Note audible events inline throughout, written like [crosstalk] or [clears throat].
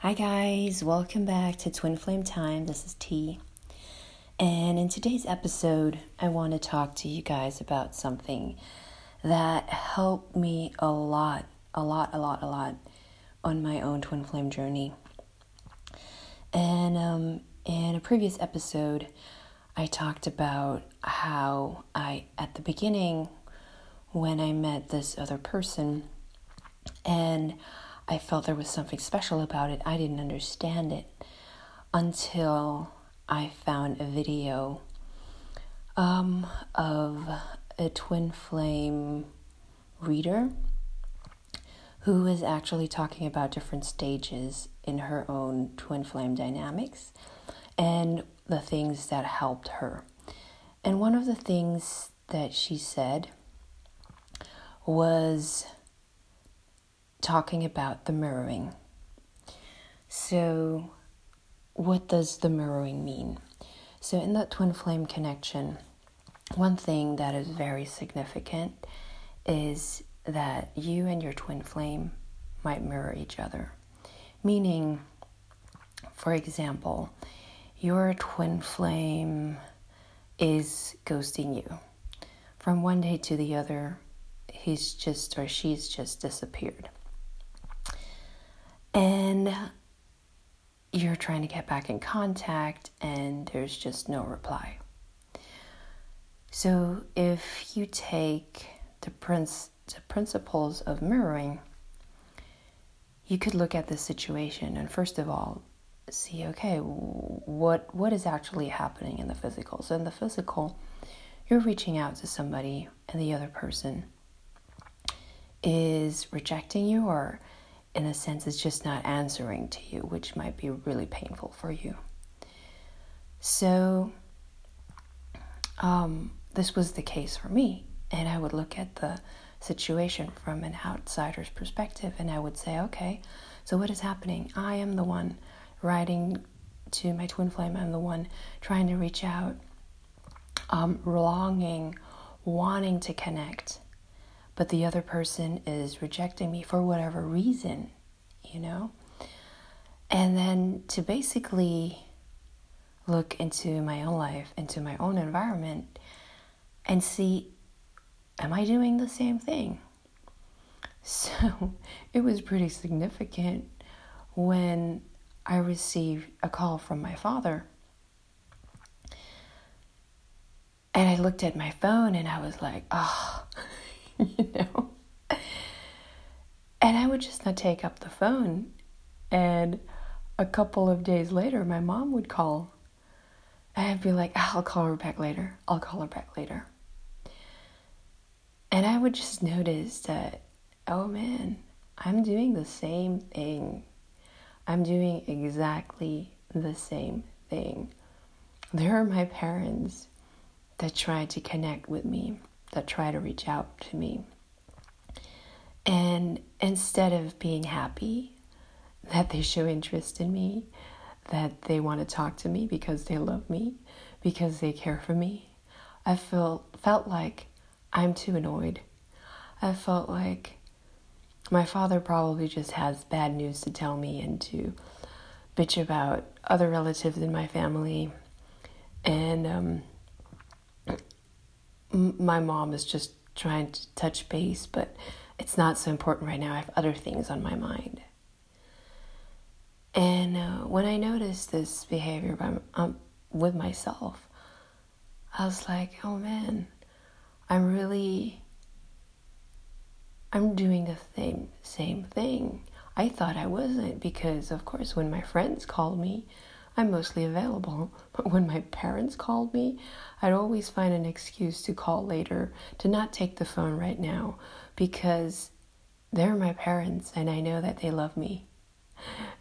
Hi, guys, welcome back to Twin Flame Time. This is T. And in today's episode, I want to talk to you guys about something that helped me a lot, a lot, a lot, a lot on my own twin flame journey. And um, in a previous episode, I talked about how I, at the beginning, when I met this other person, and I felt there was something special about it. I didn't understand it until I found a video um, of a twin flame reader who was actually talking about different stages in her own twin flame dynamics and the things that helped her. And one of the things that she said was talking about the mirroring. So, what does the mirroring mean? So, in that twin flame connection, one thing that is very significant is that you and your twin flame might mirror each other. Meaning, for example, your twin flame is ghosting you. From one day to the other, he's just or she's just disappeared and you're trying to get back in contact and there's just no reply. So if you take the, prince, the principles of mirroring, you could look at the situation and first of all see okay what what is actually happening in the physical so in the physical you're reaching out to somebody and the other person is rejecting you or in a sense, is just not answering to you, which might be really painful for you. So, um, this was the case for me. And I would look at the situation from an outsider's perspective and I would say, okay, so what is happening? I am the one writing to my twin flame, I'm the one trying to reach out, um, longing, wanting to connect but the other person is rejecting me for whatever reason, you know? And then to basically look into my own life, into my own environment, and see, am I doing the same thing? [laughs] So it was pretty significant when I received a call from my father. And I looked at my phone and I was like, oh, [laughs] you know? And I would just not take up the phone. And a couple of days later, my mom would call. And I'd be like, ah, I'll call her back later. I'll call her back later. And I would just notice that, oh man, I'm doing the same thing. I'm doing exactly the same thing. There are my parents that try to connect with me that try to reach out to me. And instead of being happy that they show interest in me, that they want to talk to me because they love me, because they care for me, I felt felt like I'm too annoyed. I felt like my father probably just has bad news to tell me and to bitch about other relatives in my family. And um, my mom is just trying to touch base, but it's not so important right now. I have other things on my mind. And uh, when I noticed this behavior by, um, with myself, I was like, oh man, I'm really, I'm doing the same, same thing. I thought I wasn't because, of course, when my friends called me, I'm mostly available. [laughs] But when my parents called me, I'd always find an excuse to call later, to not take the phone right now, because they're my parents and I know that they love me.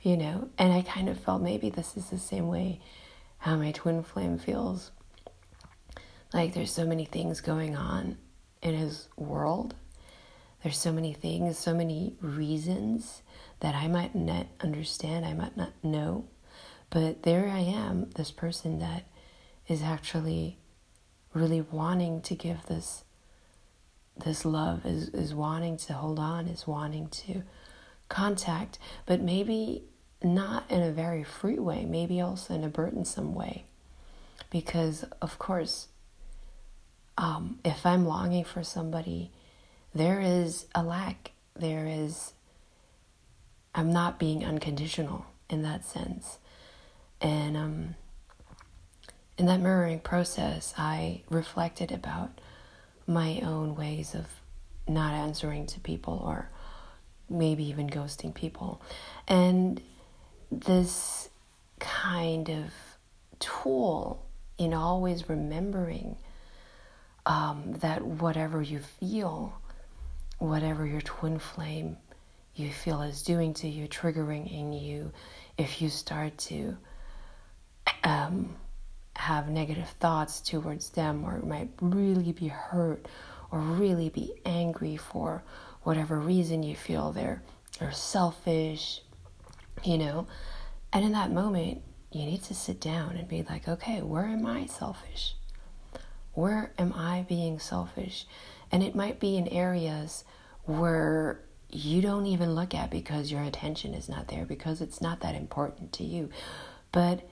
You know, and I kind of felt maybe this is the same way how my twin flame feels. Like there's so many things going on in his world. There's so many things, so many reasons that I might not understand, I might not know but there I am, this person that is actually really wanting to give this this love is is wanting to hold on, is wanting to contact, but maybe not in a very free way, maybe also in a burdensome way. Because, of course, um, if I'm longing for somebody, there is a lack. There is, I'm not being unconditional in that sense. And um, in that mirroring process, I reflected about my own ways of not answering to people or maybe even ghosting people. And this kind of tool in always remembering um, that whatever you feel, whatever your twin flame you feel is doing to you, triggering in you, if you start to um, have negative thoughts towards them or might really be hurt or really be angry for whatever reason you feel they're, they're selfish, you know. And in that moment, you need to sit down and be like, okay, where am I selfish? Where am I being selfish? And it might be in areas where you don't even look at because your attention is not there, because it's not that important to you. But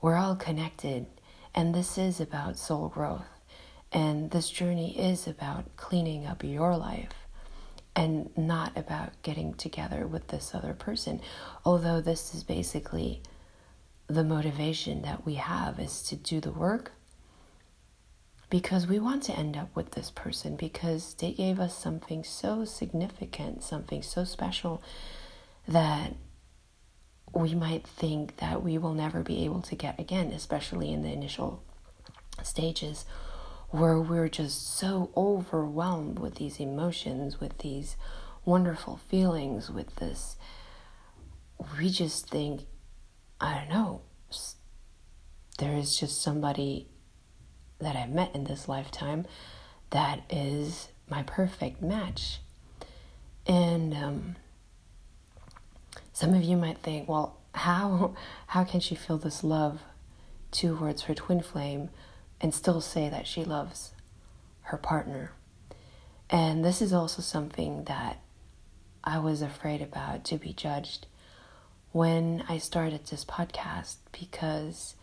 we're all connected, and this is about soul growth. And this journey is about cleaning up your life and not about getting together with this other person. Although this is basically the motivation that we have is to do the work because we want to end up with this person because they gave us something so significant, something so special that we might think that we will never be able to get again, especially in the initial stages where we're just so overwhelmed with these emotions, with these wonderful feelings, with this. We just think, I don't know, there is just somebody that I've met in this lifetime that is my perfect match. And um, some of you might think, well, how [laughs] how can she feel this love towards her twin flame and still say that she loves her partner? And this is also something that I was afraid about to be judged when I started this podcast because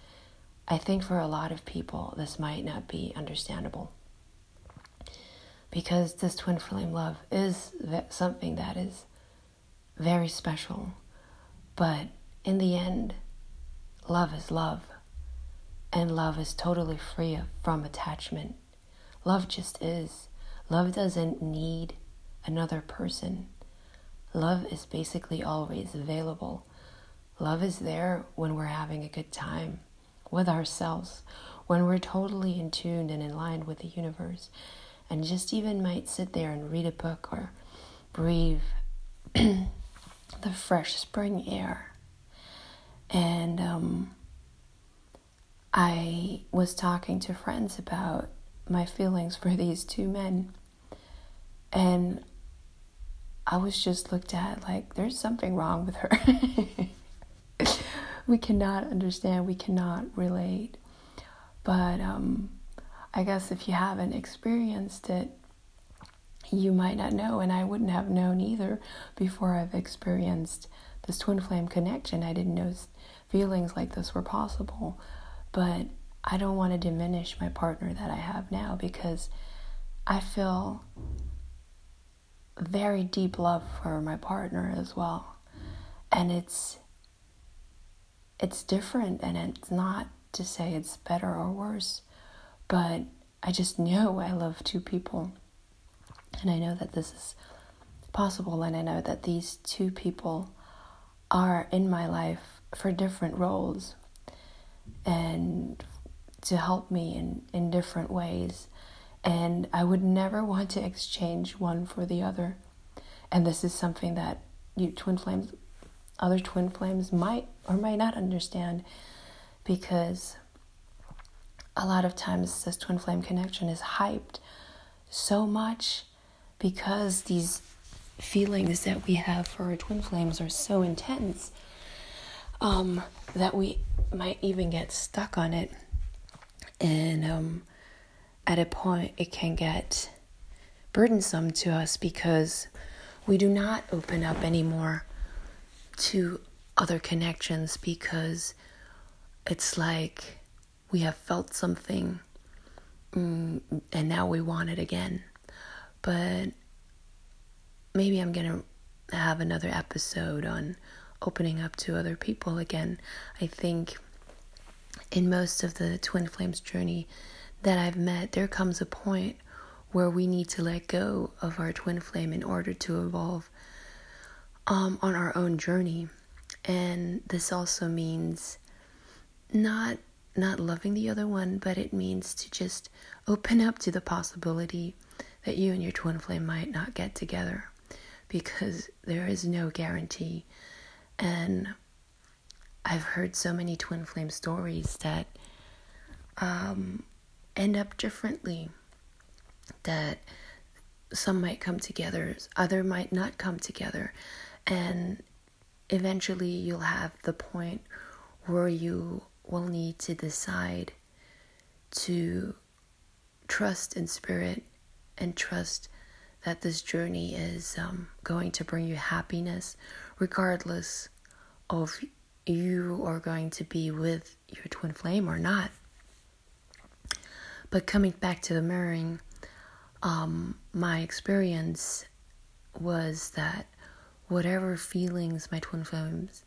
I think for a lot of people, this might not be understandable. Because this twin flame love is something that is very special. But in the end, love is love. And love is totally free from attachment. Love just is. Love doesn't need another person. Love is basically always available. Love is there when we're having a good time with ourselves, when we're totally in tune and in line with the universe, and just even might sit there and read a book or breathe [clears throat] the fresh spring air. And um, I was talking to friends about my feelings for these two men. And I was just looked at like there's something wrong with her. [laughs] we cannot understand, we cannot relate. But um, I guess if you haven't experienced it, you might not know, and I wouldn't have known either before I've experienced this twin flame connection. I didn't know feelings like this were possible, but I don't want to diminish my partner that I have now because I feel very deep love for my partner as well. And it's it's different and it's not to say it's better or worse, but I just know I love two people. And I know that this is possible, and I know that these two people are in my life for different roles and to help me in, in different ways. And I would never want to exchange one for the other. And this is something that you twin flames other twin flames might or might not understand because a lot of times this twin flame connection is hyped so much because these feelings that we have for our twin flames are so intense um, that we might even get stuck on it and um, at a point it can get burdensome to us because we do not open up anymore to other connections because it's like we have felt something mm, and now we want it again. But maybe I'm going to have another episode on opening up to other people again. I think in most of the twin flames journey that I've met, there comes a point where we need to let go of our twin flame in order to evolve um, on our own journey. And this also means not not loving the other one, but it means to just open up to the possibility that you and your twin flame might not get together because there is no guarantee. And I've heard so many twin flame stories that um, end up differently. That some might come together, other might not come together, and eventually you'll have the point where you will need to decide to trust in spirit and trust that this journey is um, going to bring you happiness, regardless of you are going to be with your twin flame or not. But coming back to the mirroring, um, my experience was that whatever feelings my twin flames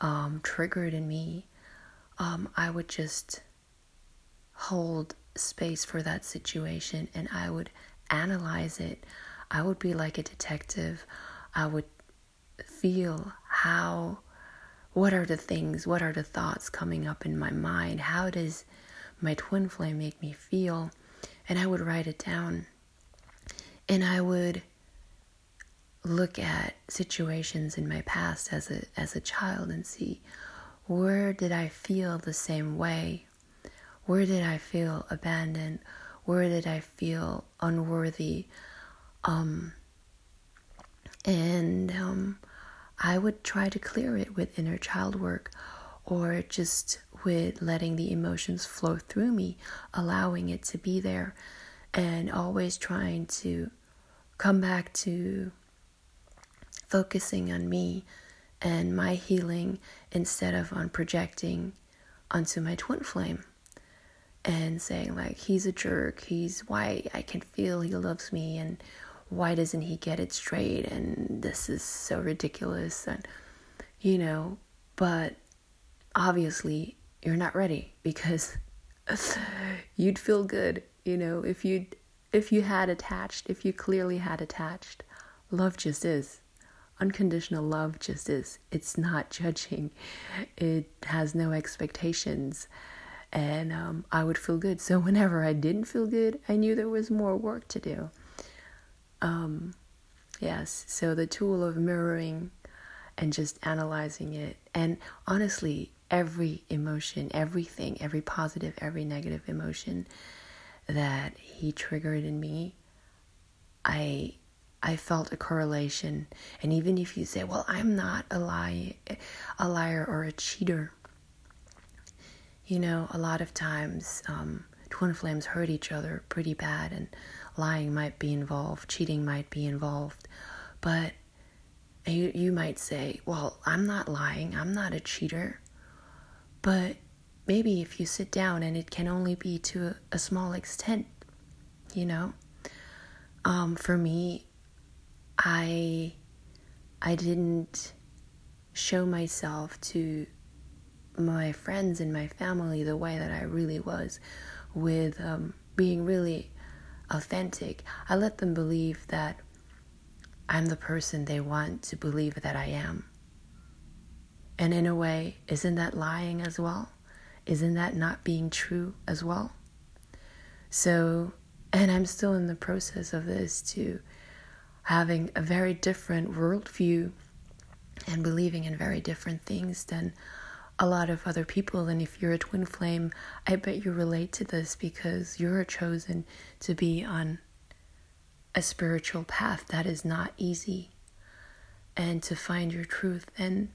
um, triggered in me, um, I would just hold space for that situation and I would analyze it. I would be like a detective. I would feel how, what are the things, what are the thoughts coming up in my mind? How does my twin flame make me feel? And I would write it down. And I would look at situations in my past as a as a child and see where did I feel the same way? Where did I feel abandoned? Where did I feel unworthy? Um, and um, I would try to clear it with inner child work or just with letting the emotions flow through me, allowing it to be there, and always trying to come back to focusing on me and my healing instead of on projecting onto my twin flame and saying like he's a jerk. He's why i can feel he loves me and why doesn't he get it straight? And this is so ridiculous and you know but obviously you're not ready because [laughs] you'd feel good you know if you if you had attached if you clearly had attached. Love just is. Unconditional love just is. It's not [laughs] judging, it has no expectations. And um, I would feel good. So whenever I didn't feel good, I knew there was more work to do. Um, yes, so the tool of mirroring and just analyzing it. And honestly, every emotion, everything, every positive, every negative emotion that he triggered in me, I I felt a correlation. And even if you say, well, I'm not a lie, a liar or a cheater, you know, a lot of times um, twin flames hurt each other pretty bad, and lying might be involved, cheating might be involved. But you, you might say, well, I'm not lying, I'm not a cheater. But maybe if you sit down and it can only be to a, small extent, you know? Um, for me, I I didn't show myself to my friends and my family the way that I really was with um, being really authentic. I let them believe that I'm the person they want to believe that I am. And in a way, isn't that lying as well? Isn't that not being true as well? So, and I'm still in the process of this to having a very different worldview and believing in very different things than a lot of other people. And if you're a twin flame, I bet you relate to this because you're chosen to be on a spiritual path that is not easy and to find your truth and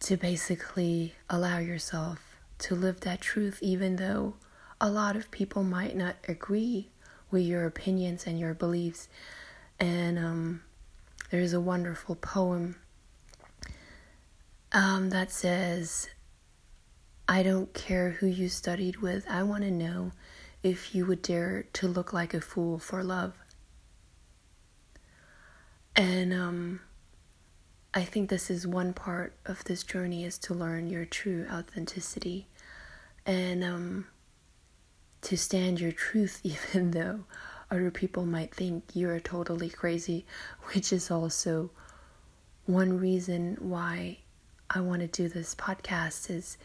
to basically allow yourself to live that truth, even though a lot of people might not agree with your opinions and your beliefs. And um, there's a wonderful poem um, that says, I don't care who you studied with. I want to know if you would dare to look like a fool for love. And um, I think this is one part of this journey is to learn your true authenticity and um, to stand your truth, [laughs] even though other people might think you're totally crazy, which is also one reason why I want to do this podcast is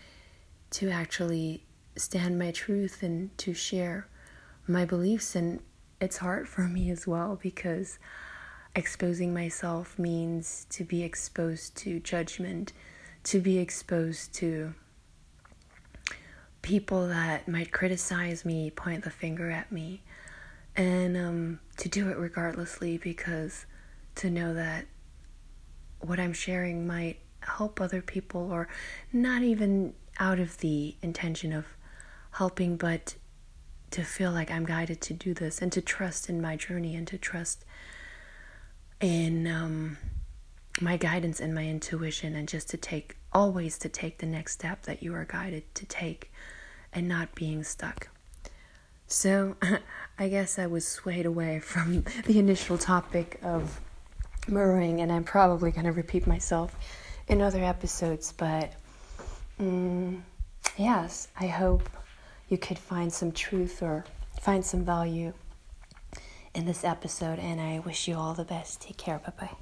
to actually stand my truth and to share my beliefs and it's hard for me as well because exposing myself means to be exposed to judgment, to be exposed to people that might criticize me, point the finger at me, and um, to do it regardlessly because to know that what I'm sharing might help other people or not even out of the intention of helping, but to feel like I'm guided to do this and to trust in my journey and to trust in um, my guidance and my intuition and just to take always to take the next step that you are guided to take and not being stuck. So, [laughs] I guess I was swayed away from [laughs] the initial topic of mirroring, and I'm probably going to repeat myself in other episodes, but um, yes, I hope you could find some truth or find some value in this episode, and I wish you all the best. Take care. Bye bye.